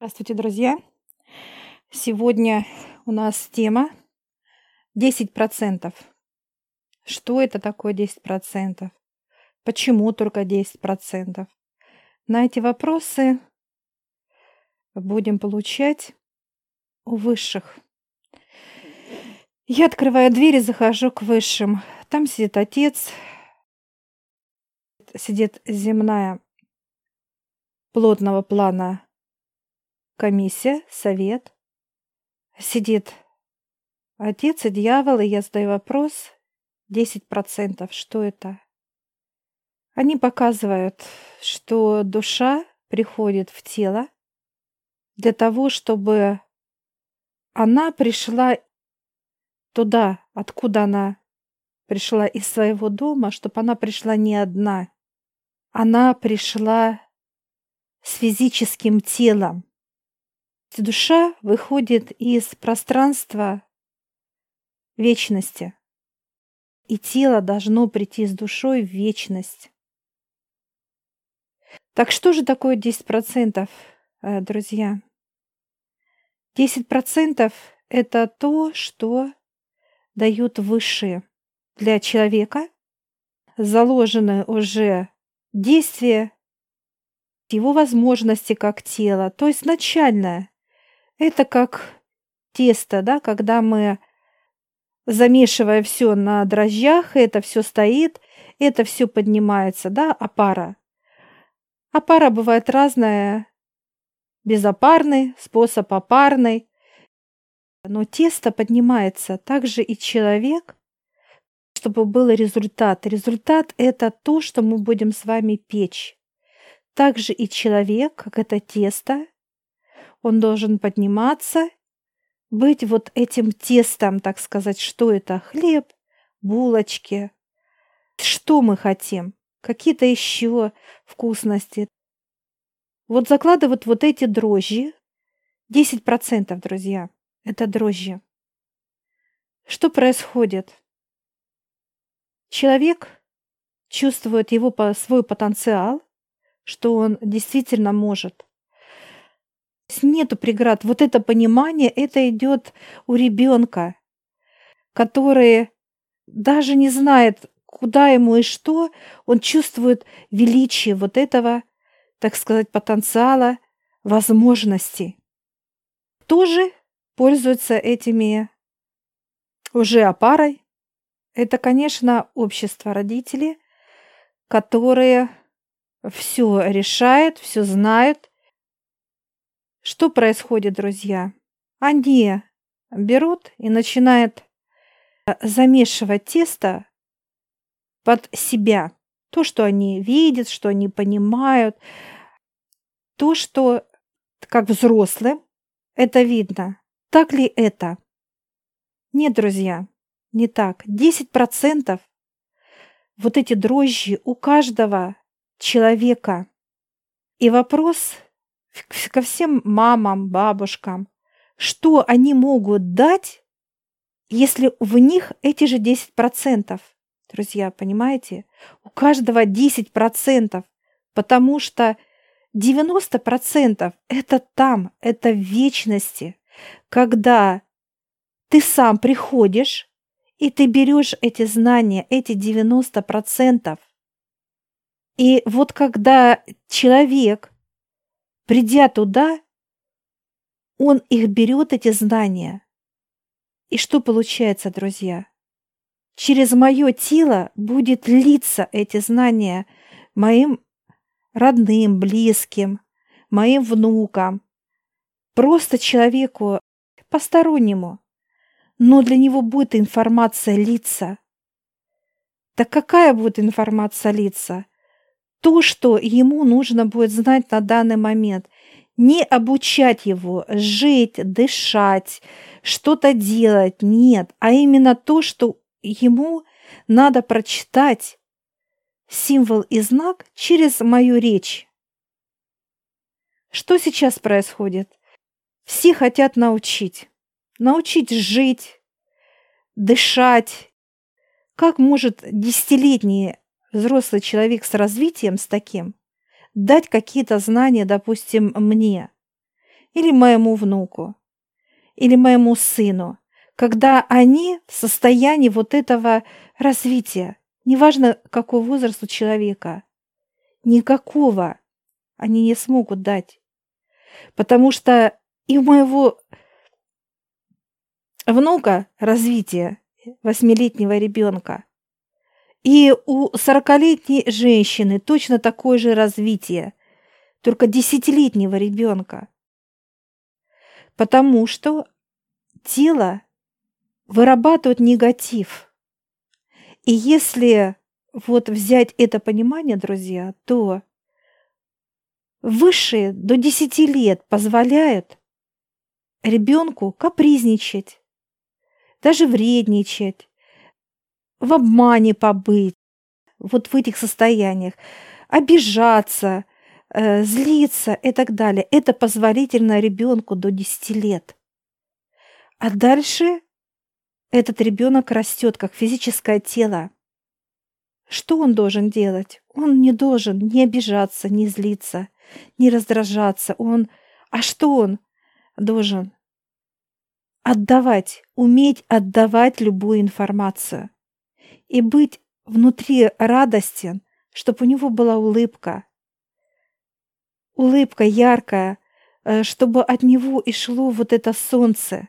Здравствуйте, друзья! Сегодня у нас тема 10%. Что это такое 10%? Почему только 10%? На эти вопросы будем получать у высших. Я открываю дверь и захожу к высшим. Там сидит отец, сидит земная плотного плана комиссия, совет. Сидит отец и дьявол, и я задаю вопрос. 10%. Что это? Они показывают, что душа приходит в тело для того, чтобы она пришла туда, откуда она пришла из своего дома, чтобы она пришла не одна. Она пришла с физическим телом. Душа выходит из пространства вечности, и тело должно прийти с душой в вечность. Так что же такое 10%, э, друзья? 10% – это то, что дают высшие для человека, заложены уже действия, его возможности как тела, то есть начальное, это как тесто, да, когда мы замешивая все на дрожжах, это все стоит, это все поднимается, да, опара. Опара бывает разная, безопарный способ опарный. Но тесто поднимается, также и человек, чтобы был результат. Результат – это то, что мы будем с вами печь. Также и человек, как это тесто, он должен подниматься, быть вот этим тестом, так сказать, что это? Хлеб, булочки. Что мы хотим? Какие-то еще вкусности. Вот закладывают вот эти дрожжи. 10%, друзья, это дрожжи. Что происходит? Человек чувствует его свой потенциал, что он действительно может нету преград. Вот это понимание, это идет у ребенка, который даже не знает, куда ему и что, он чувствует величие вот этого, так сказать, потенциала, возможностей. Тоже пользуются этими уже опарой. Это, конечно, общество родителей, которые все решают, все знают, что происходит, друзья? Они берут и начинают э, замешивать тесто под себя. То, что они видят, что они понимают, то, что как взрослым это видно. Так ли это? Нет, друзья, не так. 10% вот эти дрожжи у каждого человека. И вопрос ко всем мамам, бабушкам, что они могут дать, если в них эти же 10%. Друзья, понимаете? У каждого 10%, потому что 90% это там, это в вечности, когда ты сам приходишь, и ты берешь эти знания, эти 90%. И вот когда человек Придя туда, он их берет, эти знания. И что получается, друзья? Через мое тело будет литься эти знания моим родным, близким, моим внукам, просто человеку постороннему. Но для него будет информация литься. Так какая будет информация лица? То, что ему нужно будет знать на данный момент. Не обучать его жить, дышать, что-то делать, нет, а именно то, что ему надо прочитать символ и знак через мою речь. Что сейчас происходит? Все хотят научить. Научить жить, дышать. Как может десятилетний взрослый человек с развитием, с таким, дать какие-то знания, допустим, мне. или моему внуку, или моему сыну, когда они в состоянии вот этого развития, неважно какой возраст у человека, никакого они не смогут дать. Потому что и у моего внука развитие восьмилетнего ребенка, и у сорокалетней женщины точно такое же развитие, только десятилетнего ребенка. Потому что тело вырабатывает негатив. И если вот взять это понимание, друзья, то высшие до 10 лет позволяют ребенку капризничать, даже вредничать, в обмане побыть, вот в этих состояниях, обижаться, э, злиться и так далее. Это позволительно ребенку до 10 лет. А дальше этот ребенок растет как физическое тело. Что он должен делать? Он не должен не обижаться, не злиться, не раздражаться. Он... А что он должен? Отдавать, уметь отдавать любую информацию. И быть внутри радостен, чтобы у него была улыбка. Улыбка яркая, э, чтобы от него и шло вот это солнце.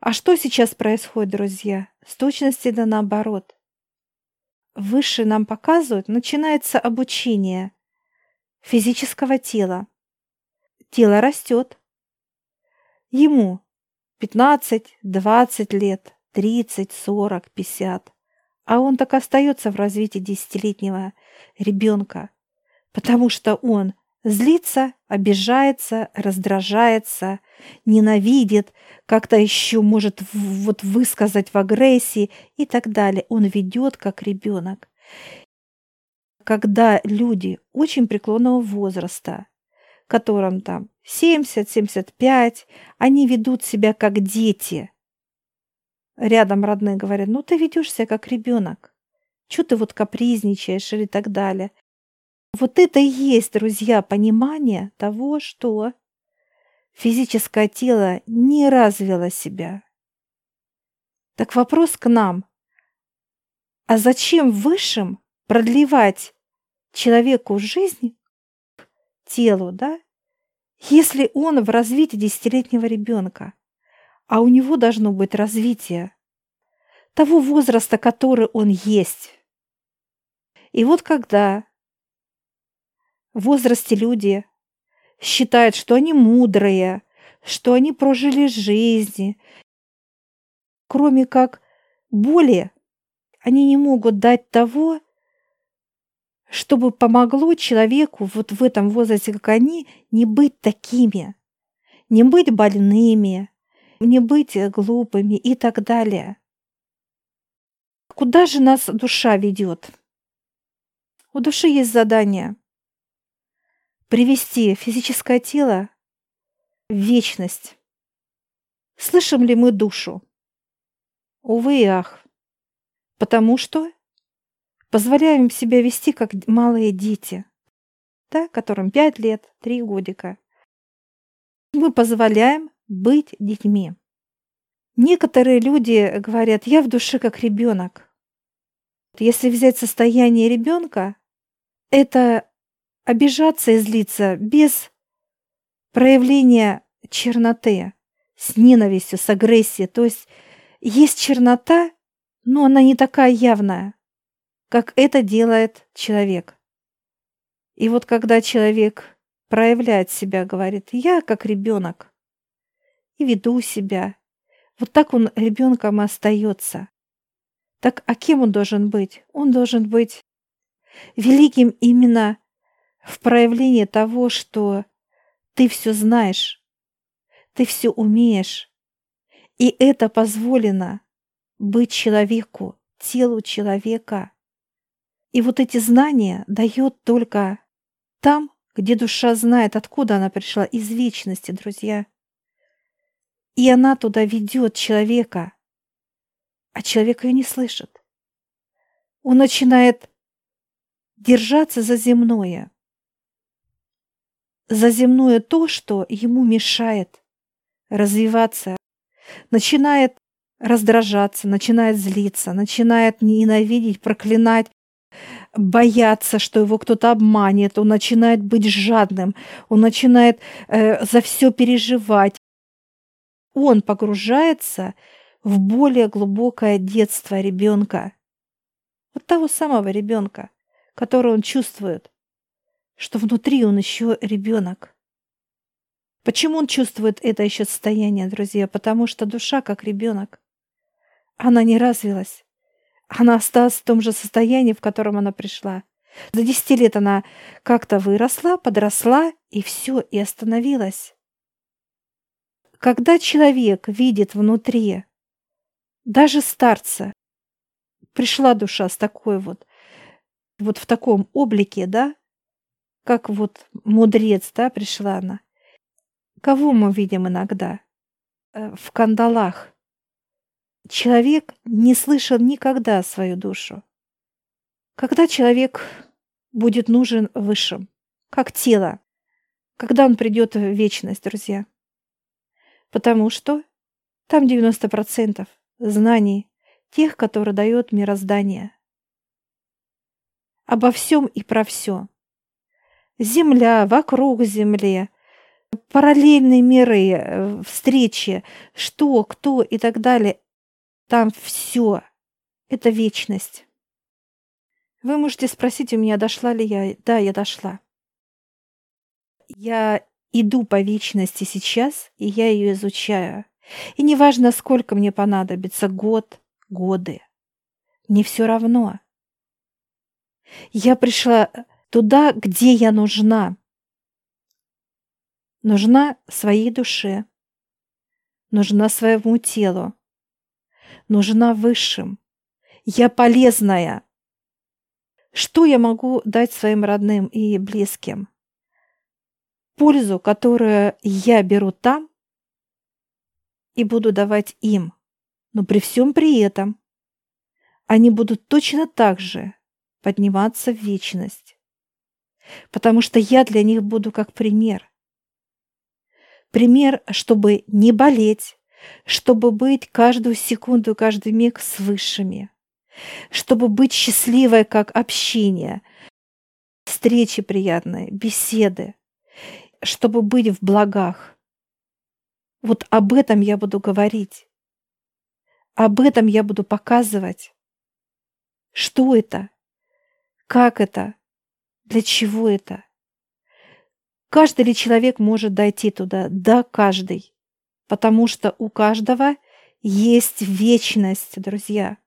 А что сейчас происходит, друзья? С точности да наоборот. Выше нам показывают, начинается обучение физического тела. Тело растет. Ему 15, 20 лет, 30, 40, 50. А он так остается в развитии десятилетнего ребенка, потому что он Злится, обижается, раздражается, ненавидит, как-то еще может вот высказать в агрессии и так далее. Он ведет как ребенок. Когда люди очень преклонного возраста, которым там 70-75, они ведут себя как дети. Рядом родные говорят, ну ты ведешь себя как ребенок. Чего ты вот капризничаешь или так далее. Вот это и есть, друзья, понимание того, что физическое тело не развило себя. Так вопрос к нам. А зачем высшим продлевать человеку жизнь, телу, да, если он в развитии десятилетнего ребенка, а у него должно быть развитие того возраста, который он есть. И вот когда в возрасте люди считают, что они мудрые, что они прожили жизни. Кроме как боли, они не могут дать того, чтобы помогло человеку вот в этом возрасте, как они, не быть такими, не быть больными, не быть глупыми и так далее. Куда же нас душа ведет? У души есть задание привести физическое тело в вечность. Слышим ли мы душу? Увы и ах. Потому что позволяем себя вести, как малые дети, да, которым пять лет, три годика. Мы позволяем быть детьми. Некоторые люди говорят, я в душе как ребенок. Если взять состояние ребенка, это обижаться и злиться без проявления черноты, с ненавистью, с агрессией. То есть есть чернота, но она не такая явная, как это делает человек. И вот когда человек проявляет себя, говорит, я как ребенок, и веду себя, вот так он ребенком остается. Так а кем он должен быть? Он должен быть великим именно в проявлении того, что ты все знаешь, ты все умеешь, и это позволено быть человеку, телу человека. И вот эти знания дает только там, где душа знает, откуда она пришла, из вечности, друзья. И она туда ведет человека, а человек ее не слышит. Он начинает держаться за земное, за земное то, что ему мешает развиваться, начинает раздражаться, начинает злиться, начинает ненавидеть, проклинать, бояться, что его кто-то обманет, он начинает быть жадным, он начинает э, за все переживать. Он погружается в более глубокое детство ребенка. Вот того самого ребенка, который он чувствует, что внутри он еще ребенок. Почему он чувствует это еще состояние, друзья? Потому что душа как ребенок. Она не развилась. Она осталась в том же состоянии, в котором она пришла. За 10 лет она как-то выросла, подросла, и все, и остановилась. Когда человек видит внутри, даже старца, пришла душа с такой вот, вот в таком облике, да, как вот мудрец, да, пришла она. Кого мы видим иногда? Э, в кандалах. Человек не слышал никогда свою душу. Когда человек будет нужен высшим, как тело, когда он придет в вечность, друзья. Потому что там 90% знаний, тех, которые дает мироздание. Обо всем и про все. Земля, вокруг Земли, параллельные миры, э, встречи, что, кто и так далее. Там все. Это вечность. Вы можете спросить у меня, дошла ли я. Да, я дошла. Я иду по вечности сейчас, и я ее изучаю. И неважно, сколько мне понадобится, год, годы. Мне все равно. Я пришла туда, где я нужна. Нужна своей душе, нужна своему телу, нужна высшим. Я полезная. Что я могу дать своим родным и близким? Пользу, которую я беру там, и буду давать им. Но при всем при этом они будут точно так же подниматься в вечность потому что я для них буду как пример. Пример, чтобы не болеть, чтобы быть каждую секунду, каждый миг с высшими, чтобы быть счастливой, как общение, встречи приятные, беседы, чтобы быть в благах. Вот об этом я буду говорить. Об этом я буду показывать. Что это? Как это? Для чего это? Каждый ли человек может дойти туда? Да, каждый. Потому что у каждого есть вечность, друзья.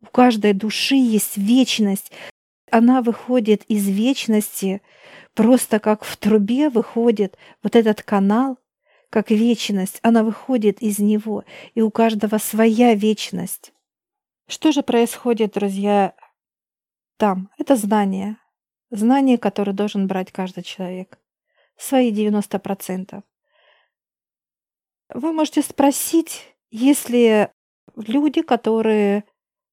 У каждой души есть вечность. Она выходит из вечности, просто как в трубе выходит вот этот канал, как вечность. Она выходит из него, и у каждого своя вечность. Что же происходит, друзья, там? Это знание. Знания, которые должен брать каждый человек. Свои 90%. Вы можете спросить, если люди, которые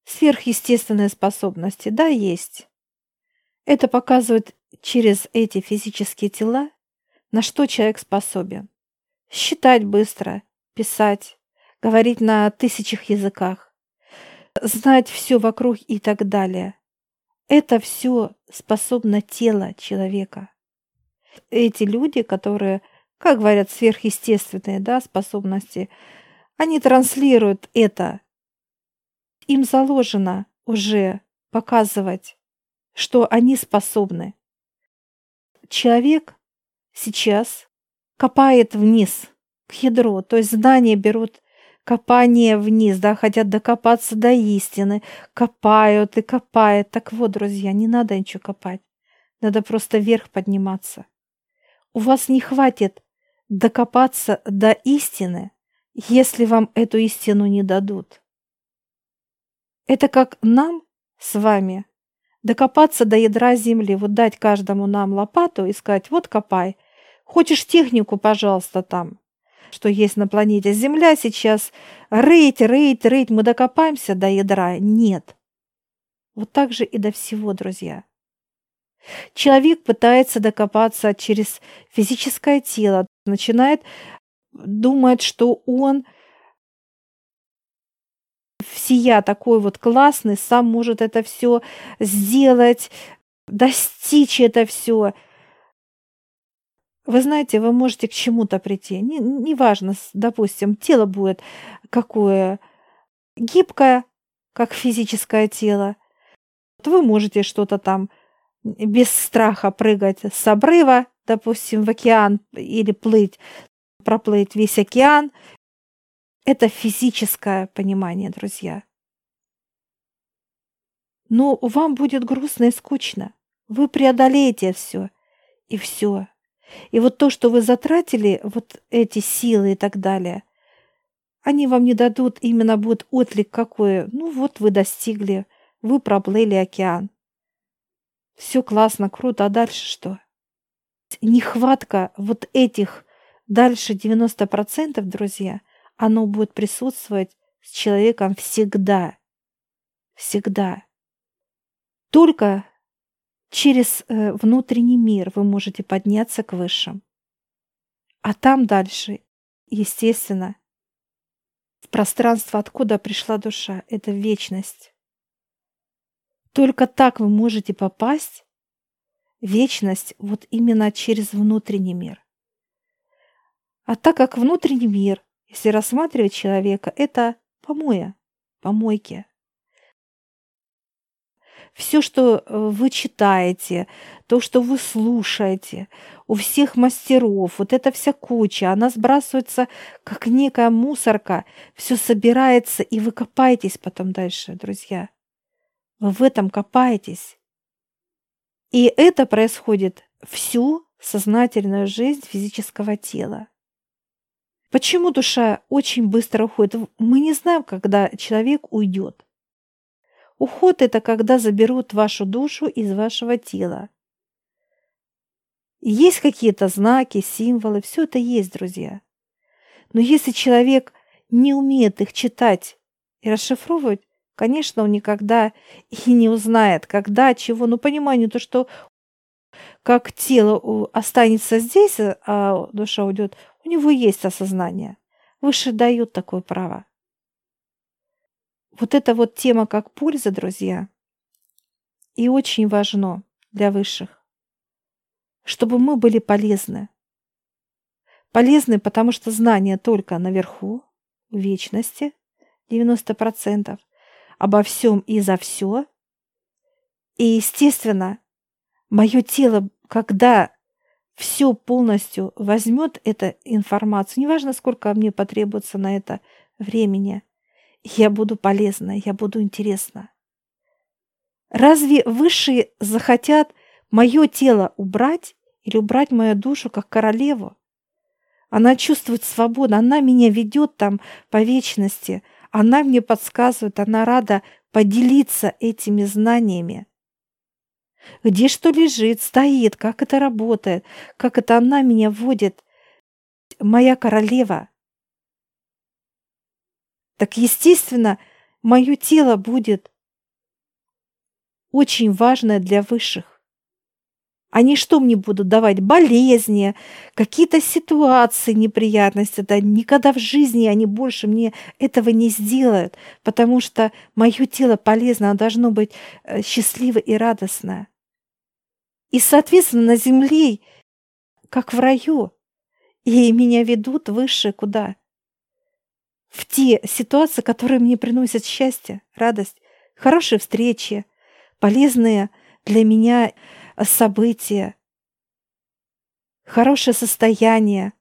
сверхъестественные способности, да, есть. Это показывает через эти физические тела, на что человек способен. Считать быстро, писать, говорить на тысячах языках, знать все вокруг и так далее. Это все способно тело человека. Эти люди, которые, как говорят, сверхъестественные да, способности, они транслируют это. Им заложено уже показывать, что они способны. Человек сейчас копает вниз, к ядру, то есть знания берут копание вниз, да, хотят докопаться до истины, копают и копают. Так вот, друзья, не надо ничего копать, надо просто вверх подниматься. У вас не хватит докопаться до истины, если вам эту истину не дадут. Это как нам с вами докопаться до ядра земли, вот дать каждому нам лопату и сказать, вот копай. Хочешь технику, пожалуйста, там, что есть на планете Земля сейчас. Рыть, рыть, рыть, мы докопаемся до ядра. Нет. Вот так же и до всего, друзья. Человек пытается докопаться через физическое тело, начинает думать, что он всея такой вот классный, сам может это все сделать, достичь это все. Вы знаете, вы можете к чему-то прийти. Неважно, не, допустим, тело будет какое гибкое, как физическое тело. Вы можете что-то там без страха прыгать с обрыва, допустим, в океан или плыть, проплыть весь океан. Это физическое понимание, друзья. Но вам будет грустно и скучно. Вы преодолеете все. И все. И вот то, что вы затратили, вот эти силы и так далее, они вам не дадут, именно будет отлик какой. Ну вот вы достигли, вы проплыли океан. Все классно, круто, а дальше что? Нехватка вот этих дальше 90%, друзья, оно будет присутствовать с человеком всегда. Всегда. Только через э, внутренний мир вы можете подняться к высшим. А там дальше, естественно, пространство, откуда пришла душа, это вечность. Только так вы можете попасть в вечность вот именно через внутренний мир. А так как внутренний мир, если рассматривать человека, это помоя, помойки. Все, что э, вы читаете, то, что вы слушаете, у всех мастеров, вот эта вся куча, она сбрасывается, как некая мусорка, все собирается, и вы копаетесь потом дальше, друзья. Вы в этом копаетесь. И это происходит всю сознательную жизнь физического тела. Почему душа очень быстро уходит? Мы не знаем, когда человек уйдет. Уход – это когда заберут вашу душу из вашего тела. Есть какие-то знаки, символы, все это есть, друзья. Но если человек не умеет их читать и расшифровывать, конечно, он никогда и не узнает, когда, чего. Но понимание то, что как тело останется здесь, а душа уйдет, у него есть осознание. Выше дают такое право. Вот эта вот тема как польза, друзья, и очень важно для высших, чтобы мы были полезны. Полезны, потому что знания только наверху, в вечности, 90%, обо всем и за все. И, естественно, мое тело, когда все полностью возьмет эту информацию, неважно, сколько мне потребуется на это времени, я буду полезна, я буду интересна. Разве высшие захотят мое тело убрать или убрать мою душу как королеву? Она чувствует свободу, она меня ведет там по вечности, она мне подсказывает, она рада поделиться этими знаниями. Где что лежит, стоит, как это работает, как это она меня вводит. Моя королева. Так, естественно, мое тело будет очень важное для высших. Они что мне будут давать? Болезни, какие-то ситуации, неприятности. Да никогда в жизни они больше мне этого не сделают, потому что мое тело полезно, оно должно быть э, счастливо и радостное. И, соответственно, на земле, как в раю, и меня ведут выше куда? В те ситуации, которые мне приносят счастье, радость, хорошие встречи, полезные для меня события, хорошее состояние.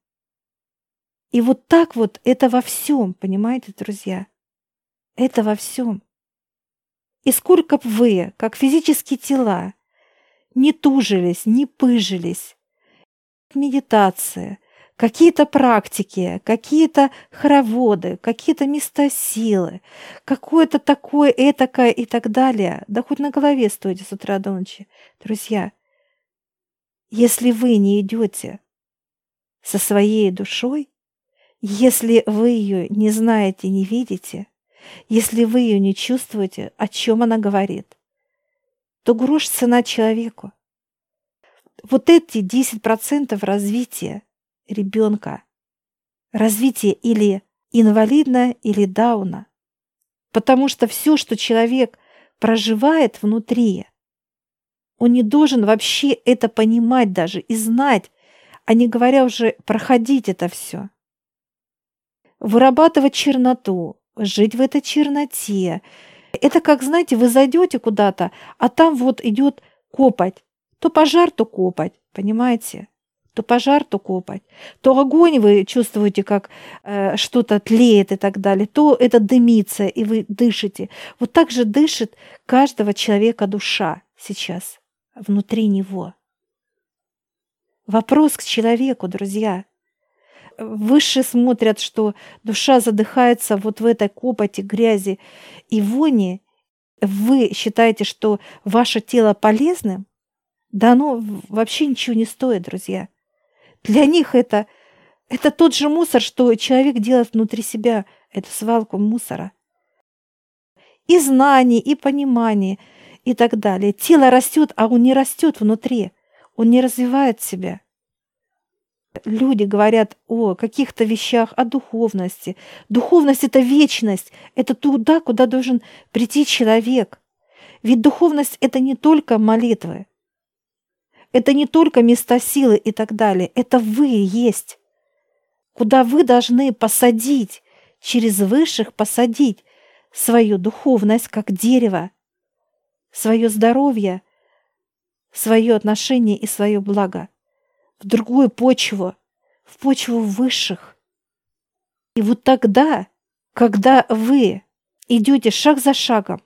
И вот так вот это во всем, понимаете, друзья? Это во всем. И сколько б вы, как физические тела, не тужились, не пыжились. Медитация, какие-то практики, какие-то хороводы, какие-то места силы, какое-то такое, этакое и так далее. Да хоть на голове стойте с утра до ночи. Друзья, если вы не идете со своей душой, если вы ее не знаете, не видите, если вы ее не чувствуете, о чем она говорит, то грош цена человеку. вот эти 10% развития ребенка, развития или инвалидное, или дауна. Потому что все, что человек проживает внутри, он не должен вообще это понимать даже и знать, а не говоря уже проходить это все. Вырабатывать черноту, жить в этой черноте. Это как, знаете, вы зайдете куда-то, а там вот идет копать. То пожар, то копать, понимаете? То пожар, то копать. То огонь вы чувствуете, как э, что-то тлеет и так далее. То это дымится, и вы дышите. Вот так же дышит каждого человека душа сейчас внутри него. Вопрос к человеку, друзья. Выше смотрят, что душа задыхается вот в этой копоти, грязи и вони. Вы считаете, что ваше тело полезным? Да оно вообще ничего не стоит, друзья. Для них это, это тот же мусор, что человек делает внутри себя, эту свалку мусора. И знаний, и понимание – и так далее. Тело растет, а он не растет внутри, он не развивает себя. Люди говорят о каких-то вещах, о духовности. Духовность – это вечность, это туда, куда должен прийти человек. Ведь духовность – это не только молитвы, это не только места силы и так далее, это вы есть, куда вы должны посадить, через высших посадить свою духовность как дерево, свое здоровье, свое отношение и свое благо в другую почву, в почву высших. И вот тогда, когда вы идете шаг за шагом,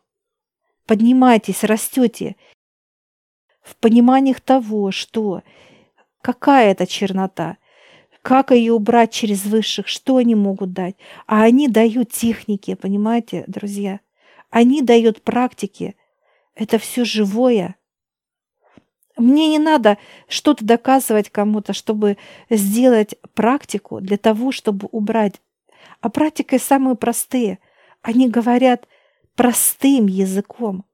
поднимаетесь, растете в пониманиях того, что какая это чернота, как ее убрать через высших, что они могут дать. А они дают техники, понимаете, друзья? Они дают практики, это все живое. Мне не надо что-то доказывать кому-то, чтобы сделать практику для того, чтобы убрать. А практикой самые простые. Они говорят простым языком,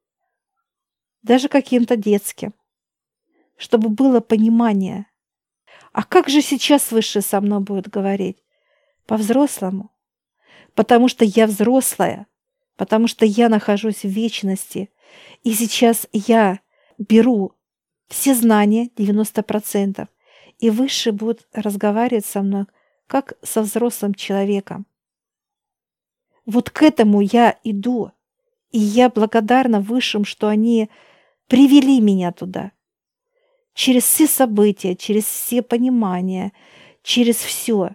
даже каким-то детским, чтобы было понимание. А как же сейчас Высший со мной будет говорить? По-взрослому. Потому что я взрослая, потому что я нахожусь в вечности, и сейчас я беру все знания, 90%, и выше будут разговаривать со мной, как со взрослым человеком. Вот к этому я иду, и я благодарна высшим, что они привели меня туда. Через все события, через все понимания, через все.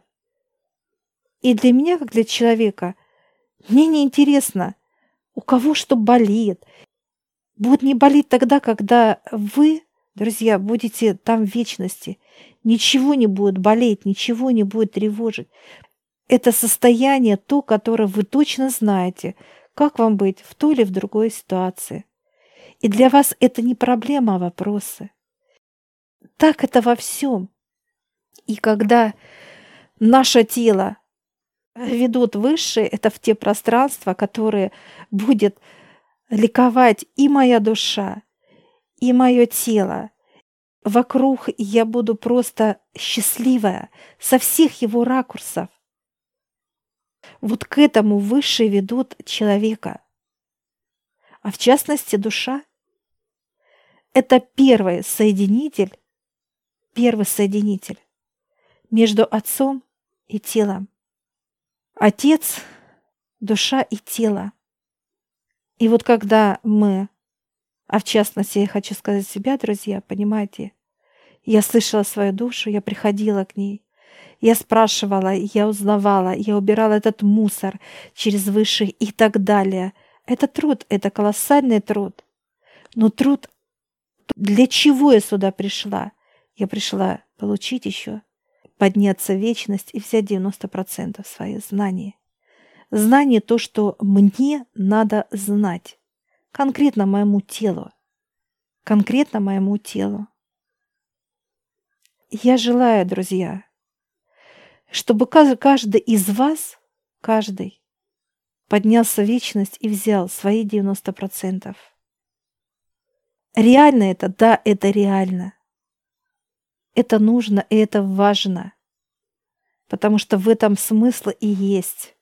И для меня, как для человека, мне не интересно, у кого что болит, будет не болеть тогда, когда вы, друзья, будете там в вечности. Ничего не будет болеть, ничего не будет тревожить. Это состояние то, которое вы точно знаете, как вам быть в той или в другой ситуации. И для вас это не проблема, а вопросы. Так это во всем. И когда наше тело ведут выше, это в те пространства, которые будет ликовать и моя душа, и мое тело. Вокруг я буду просто счастливая со всех его ракурсов. Вот к этому выше ведут человека. А в частности душа – это первый соединитель, первый соединитель между отцом и телом. Отец, душа и тело – и вот когда мы, а в частности, я хочу сказать себя, друзья, понимаете, я слышала свою душу, я приходила к ней, я спрашивала, я узнавала, я убирала этот мусор через высших и так далее. Это труд, это колоссальный труд. Но труд, для чего я сюда пришла? Я пришла получить еще, подняться в вечность и взять 90% своих знаний. Знание то, что мне надо знать. Конкретно моему телу. Конкретно моему телу. Я желаю, друзья, чтобы каждый из вас, каждый, поднялся в вечность и взял свои 90%. Реально это? Да, это реально. это нужно и это важно. Потому что в этом смысл и есть.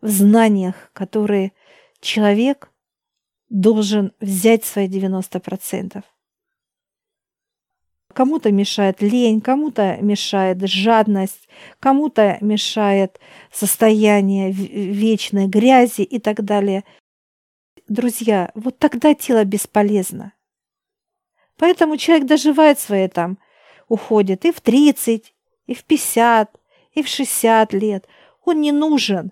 В знаниях, которые человек должен взять свои 90%. Кому-то мешает лень, кому-то мешает жадность, кому-то мешает состояние вечной грязи и так далее. Друзья, вот тогда тело бесполезно. Поэтому человек доживает свои там, уходит и в 30, и в 50, и в 60 лет. Он не нужен,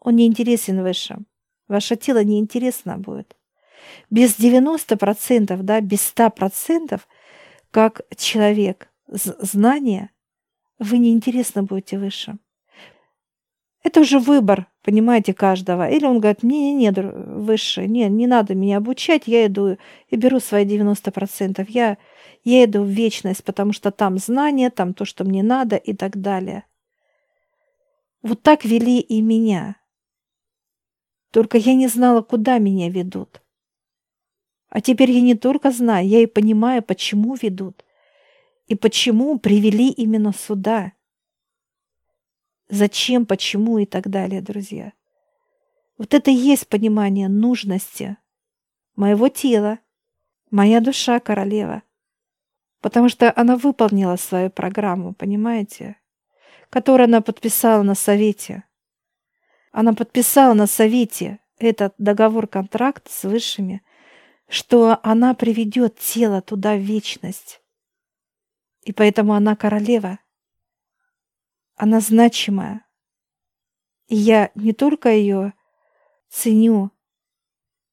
он не интересен высшим. Ваше тело неинтересно будет. Без 90%, да, без 100% как человек знания, вы неинтересно будете выше. Это уже выбор, понимаете, каждого. Или он говорит, не-не-не, выше, не, не надо меня обучать, я иду и беру свои 90%. Я, я иду в вечность, потому что там знания, там то, что мне надо и так далее. Вот так вели и меня. Только я не знала, куда меня ведут. А теперь я не только знаю, я и понимаю, почему ведут. И почему привели именно сюда. Зачем, почему и так далее, друзья. Вот это и есть понимание нужности моего тела, моя душа королева. Потому что она выполнила свою программу, понимаете? Которую она подписала на совете. Она подписала на совете этот договор-контракт с высшими – что она приведет тело туда в вечность. И поэтому она королева. Она значимая. И я не только ее ценю,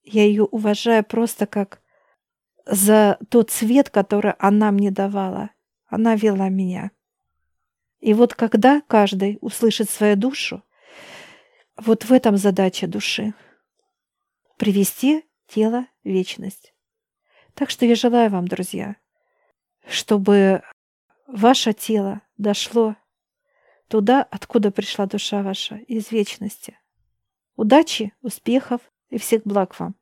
я ее уважаю просто как за тот цвет, который она мне давала. Она вела меня. И вот когда каждый услышит свою душу, вот в этом задача души. Привести тело — вечность. Так что я желаю вам, друзья, чтобы ваше тело дошло туда, откуда пришла душа ваша, из вечности. Удачи, успехов и всех благ вам!